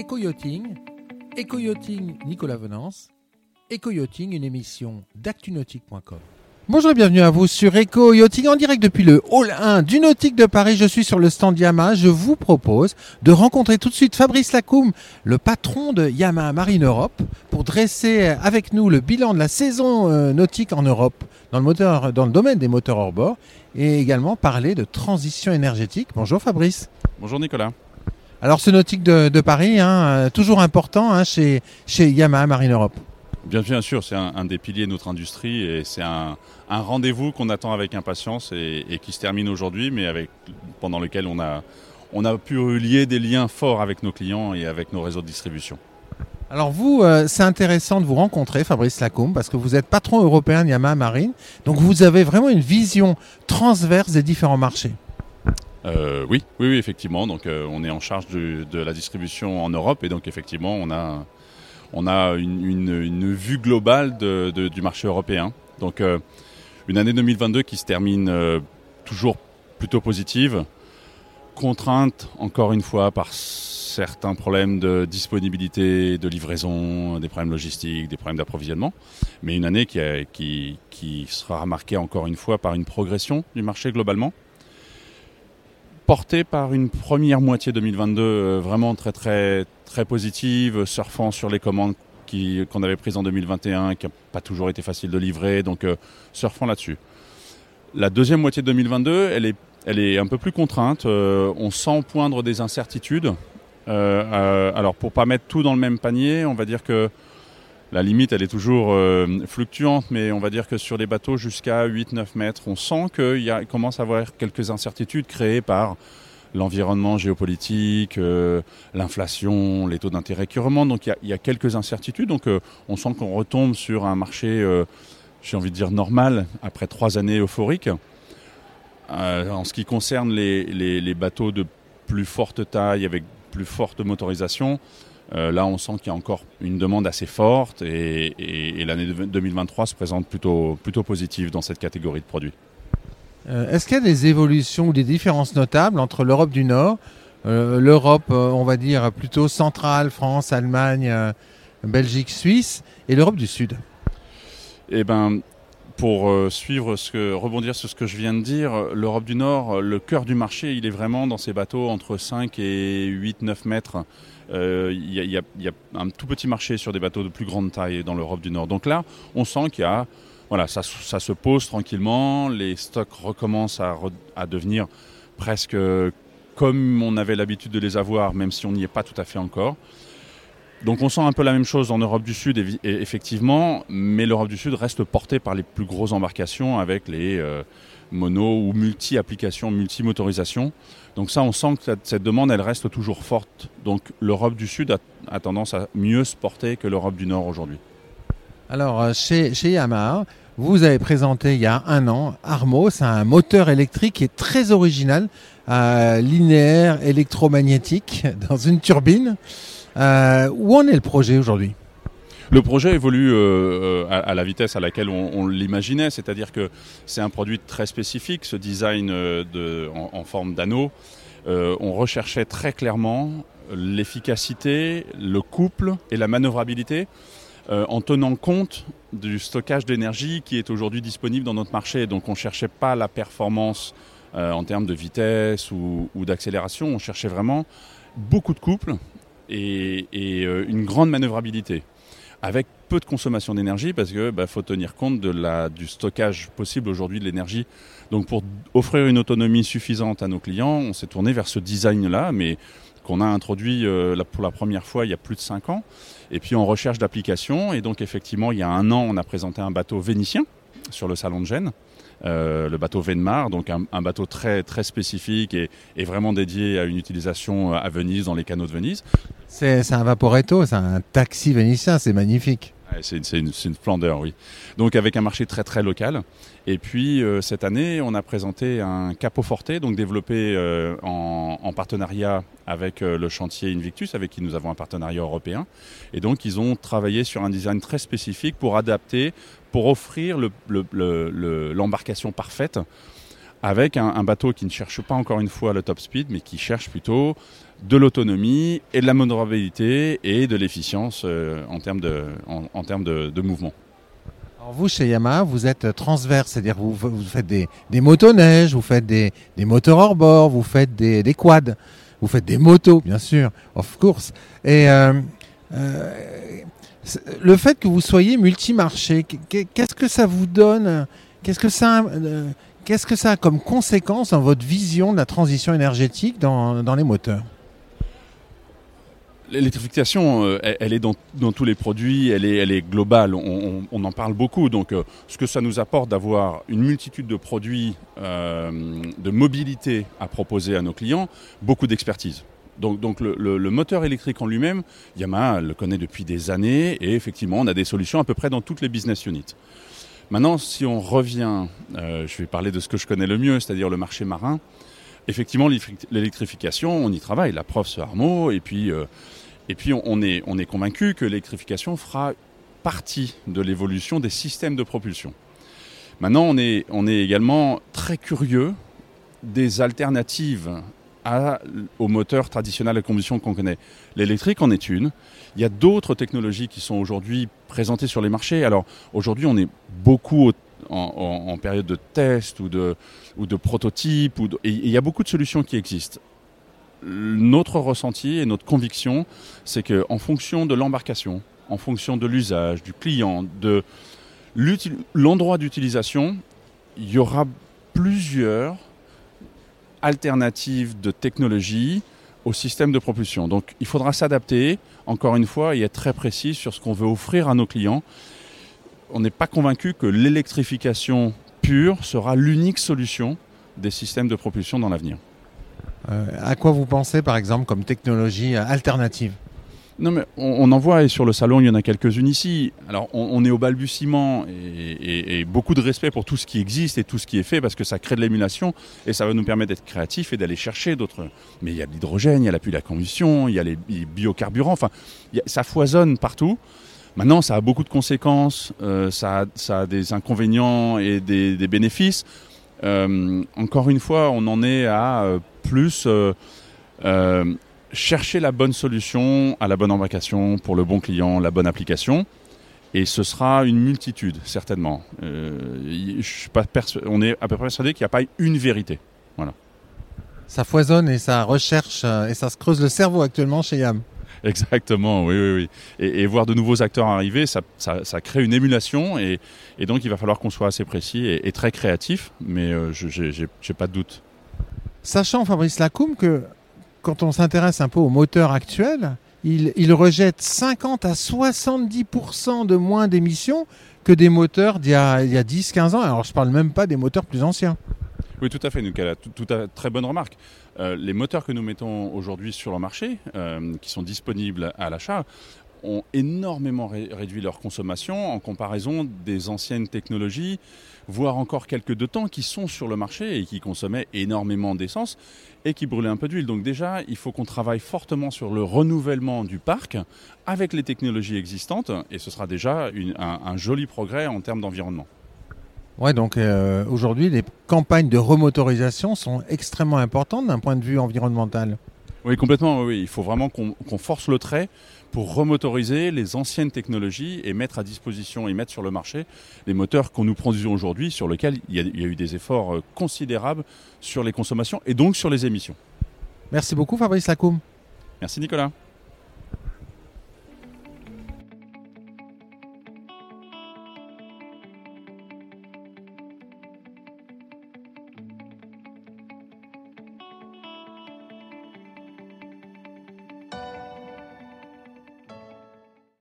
Éco-yachting, Nicolas Venance, Éco-yachting, une émission d'actunautique.com. Bonjour et bienvenue à vous sur Eco Yachting en direct depuis le Hall 1 du Nautique de Paris. Je suis sur le stand Yamaha. Je vous propose de rencontrer tout de suite Fabrice Lacoum, le patron de Yamaha Marine Europe, pour dresser avec nous le bilan de la saison euh, nautique en Europe dans le, moteur, dans le domaine des moteurs hors bord et également parler de transition énergétique. Bonjour Fabrice. Bonjour Nicolas. Alors ce nautique de, de Paris, hein, euh, toujours important hein, chez, chez Yamaha Marine Europe. Bien, bien sûr, c'est un, un, des piliers de notre industrie et c'est un, un rendez-vous qu'on attend avec impatience et, et qui se termine aujourd'hui, mais avec, pendant lequel on a, on a pu lier des liens forts avec nos clients et avec nos réseaux de distribution. Alors vous, euh, c'est intéressant de vous rencontrer, Fabrice Lacombe, parce que vous êtes patron européen de Yamaha Marine, donc vous avez vraiment une vision transverse des différents marchés. Euh, oui, oui, oui, effectivement. Donc, euh, on est en charge de, la distribution en Europe et donc effectivement, on a, on a une, vue globale du marché européen. Donc, euh, une année 2022 qui se termine toujours plutôt positive, contrainte encore une fois par certains problèmes de disponibilité, de livraison, des problèmes logistiques, des problèmes d'approvisionnement, mais une année qui, qui sera marquée encore une fois par une progression du marché globalement porté par une première moitié 2022 euh, vraiment très très très positive, surfant sur les commandes qu'on avait prises en 2021, qui n'a pas toujours été facile de livrer, donc euh, surfant là-dessus. La deuxième moitié de 2022, elle est, elle est un peu plus contrainte. Euh, on sent poindre des incertitudes. Alors pour pas mettre tout dans le même panier, on va dire que la limite, elle est toujours euh, fluctuante, mais on va dire que sur les bateaux jusqu'à 8-9 mètres, on sent qu'il commence à avoir quelques incertitudes créées par l'environnement géopolitique, euh, l'inflation, les taux d'intérêt qui remontent. Donc il y, a quelques incertitudes. Donc euh, on sent qu'on retombe sur un marché, j'ai envie de dire, normal, après trois années euphoriques. En ce qui concerne les, bateaux de plus forte taille, avec plus forte motorisation, euh, là, on sent qu'il y a encore une demande assez forte et, et, et l'année 2023 se présente plutôt, plutôt positive dans cette catégorie de produits. Euh, Est-ce qu'il y a des évolutions ou des différences notables entre l'Europe du Nord, euh, l'Europe, on va dire, plutôt centrale, France, Allemagne, Belgique, Suisse, et l'Europe du Sud? Eh ben, pour euh, suivre ce que, rebondir sur ce que je viens de dire, l'Europe du Nord, le cœur du marché, il est vraiment dans ces bateaux entre 5 et 8-9 mètres. Il euh, y, y, a un tout petit marché sur des bateaux de plus grande taille dans l'Europe du Nord. Donc là, on sent qu'il y a, voilà, ça, se pose tranquillement, les stocks recommencent à devenir presque comme on avait l'habitude de les avoir, même si on n'y est pas tout à fait encore. Donc on sent un peu la même chose en Europe du Sud, effectivement, mais l'Europe du Sud reste portée par les plus grosses embarcations avec les euh, mono ou multi-applications, multi-motorisations. Donc ça, on sent que cette, demande, elle reste toujours forte. Donc l'Europe du Sud a, tendance à mieux se porter que l'Europe du Nord aujourd'hui. Alors euh, chez, chez Yamaha, vous avez présenté il y a un an Armo, c'est un moteur électrique qui est très original, euh, linéaire, électromagnétique, dans une turbine. Euh, où en est le projet aujourd'hui? Le projet évolue euh, à, à, la vitesse à laquelle on, l'imaginait, c'est-à-dire que c'est un produit très spécifique, ce design de, en, forme d'anneau. Euh, on recherchait très clairement l'efficacité, le couple et la manœuvrabilité euh, en tenant compte du stockage d'énergie qui est aujourd'hui disponible dans notre marché. Donc on ne cherchait pas la performance euh, en termes de vitesse ou, ou d'accélération, on cherchait vraiment beaucoup de couple et, euh, une grande manœuvrabilité avec peu de consommation d'énergie parce que bah, faut tenir compte de la, du stockage possible aujourd'hui de l'énergie. Donc pour offrir une autonomie suffisante à nos clients, on s'est tourné vers ce design-là, mais qu'on a introduit euh, pour la première fois il y a plus de 5 ans. Et puis on recherche d'applications. Et donc effectivement, il y a un an, on a présenté un bateau vénitien sur le salon de Gênes. Euh, le bateau Venmar, donc un, bateau très, très spécifique et, et, vraiment dédié à une utilisation à Venise, dans les canaux de Venise. C'est un vaporetto, c'est un taxi vénitien, c'est magnifique. C'est une, une, une, splendeur, oui. Donc avec un marché très très local. Et puis euh, cette année, on a présenté un capot forte, donc développé euh, en, en, partenariat avec euh, le chantier Invictus, avec qui nous avons un partenariat européen. Et donc ils ont travaillé sur un design très spécifique pour adapter, pour offrir l'embarcation le, le, parfaite avec un, bateau qui ne cherche pas encore une fois le top speed, mais qui cherche plutôt de l'autonomie et de la manœuvrabilité et de l'efficience euh, en termes, de, en, de, mouvement. Alors vous, chez Yamaha, vous êtes transverse, c'est-à-dire vous, vous faites des, des motoneiges, vous faites des, moteurs hors bord, vous faites des, quads, vous faites des motos, bien sûr, of course. Et euh, euh, le fait que vous soyez multimarché, qu'est-ce que ça vous donne? Qu'est-ce que ça Qu'est-ce que ça a comme conséquence dans votre vision de la transition énergétique dans, dans les moteurs? L'électrification, euh, elle est dans, dans, tous les produits, elle est, elle est globale, on, on, en parle beaucoup. Donc euh, ce que ça nous apporte d'avoir une multitude de produits euh, de mobilité à proposer à nos clients, beaucoup d'expertise. Donc, donc le, le, moteur électrique en lui-même, Yamaha le connaît depuis des années et effectivement on a des solutions à peu près dans toutes les business units. Maintenant, si on revient, euh, je vais parler de ce que je connais le mieux, c'est-à-dire le marché marin. Effectivement, l'électrification, on y travaille. La preuve, ce Armo, et puis, euh, on est convaincu que l'électrification fera partie de l'évolution des systèmes de propulsion. Maintenant, on est, on est également très curieux des alternatives au moteur traditionnel à combustion qu'on connaît. L'électrique en est une. Il y a d'autres technologies qui sont aujourd'hui présentées sur les marchés. Alors aujourd'hui, on est beaucoup au, en, période de test ou de, ou de prototype. Et il y a beaucoup de solutions qui existent. Notre ressenti et notre conviction, c'est qu'en fonction de l'embarcation, en fonction de l'usage, du client, de l'endroit d'utilisation, il y aura plusieurs alternatives de technologie au système de propulsion. Donc il faudra s'adapter, encore une fois, et être très précis sur ce qu'on veut offrir à nos clients. On n'est pas convaincu que l'électrification pure sera l'unique solution des systèmes de propulsion dans l'avenir. Euh, à quoi vous pensez par exemple comme technologie alternative? Non, mais on, en voit et sur le salon, il y en a quelques-unes ici. Alors, on, est au balbutiement et, beaucoup de respect pour tout ce qui existe et tout ce qui est fait parce que ça crée de l'émulation et ça va nous permettre d'être créatifs et d'aller chercher d'autres. Mais il y a l'hydrogène, il y a l'appui de la combustion, il y a les, biocarburants, enfin, ça foisonne partout. Maintenant, ça a beaucoup de conséquences, euh, ça, a, des inconvénients et des, des bénéfices. Euh, encore une fois, on en est à euh, plus euh, chercher la bonne solution à la bonne embarcation pour le bon client, la bonne application. Et ce sera une multitude, certainement. Euh, je suis pas on est à peu près persuadé qu'il n'y a pas une vérité. Voilà. Ça foisonne et ça recherche et ça se creuse le cerveau actuellement chez YAM. Exactement, oui, oui, oui. Et, et, voir de nouveaux acteurs arriver, ça, ça, ça crée une émulation et, et, donc il va falloir qu'on soit assez précis et, et très créatif, mais euh, je n'ai pas de doute. Sachant, Fabrice Lacombe, que quand on s'intéresse un peu au moteur actuel, il, il, rejette 50 à 70% de moins d'émissions que des moteurs d'il y a, a 10-15 ans. Alors je ne parle même pas des moteurs plus anciens. Oui, tout à fait. A tout, très bonne remarque. Euh, les moteurs que nous mettons aujourd'hui sur le marché, euh, qui sont disponibles à l'achat, ont énormément ré réduit leur consommation en comparaison des anciennes technologies, voire encore quelques de temps qui sont sur le marché et qui consommaient énormément d'essence et qui brûlaient un peu d'huile. Donc déjà, il faut qu'on travaille fortement sur le renouvellement du parc avec les technologies existantes et ce sera déjà un joli progrès en termes d'environnement. Ouais, donc euh, aujourd'hui, les campagnes de remotorisation sont extrêmement importantes d'un point de vue environnemental. Oui, complètement. Oui, il faut vraiment qu'on qu force le trait pour remotoriser les anciennes technologies et mettre à disposition et mettre sur le marché les moteurs qu'on nous produisons aujourd'hui, sur lesquels il y, a, il y, a, eu des efforts euh, considérables sur les consommations et donc sur les émissions. Merci beaucoup, Fabrice Lacoum. Merci, Nicolas.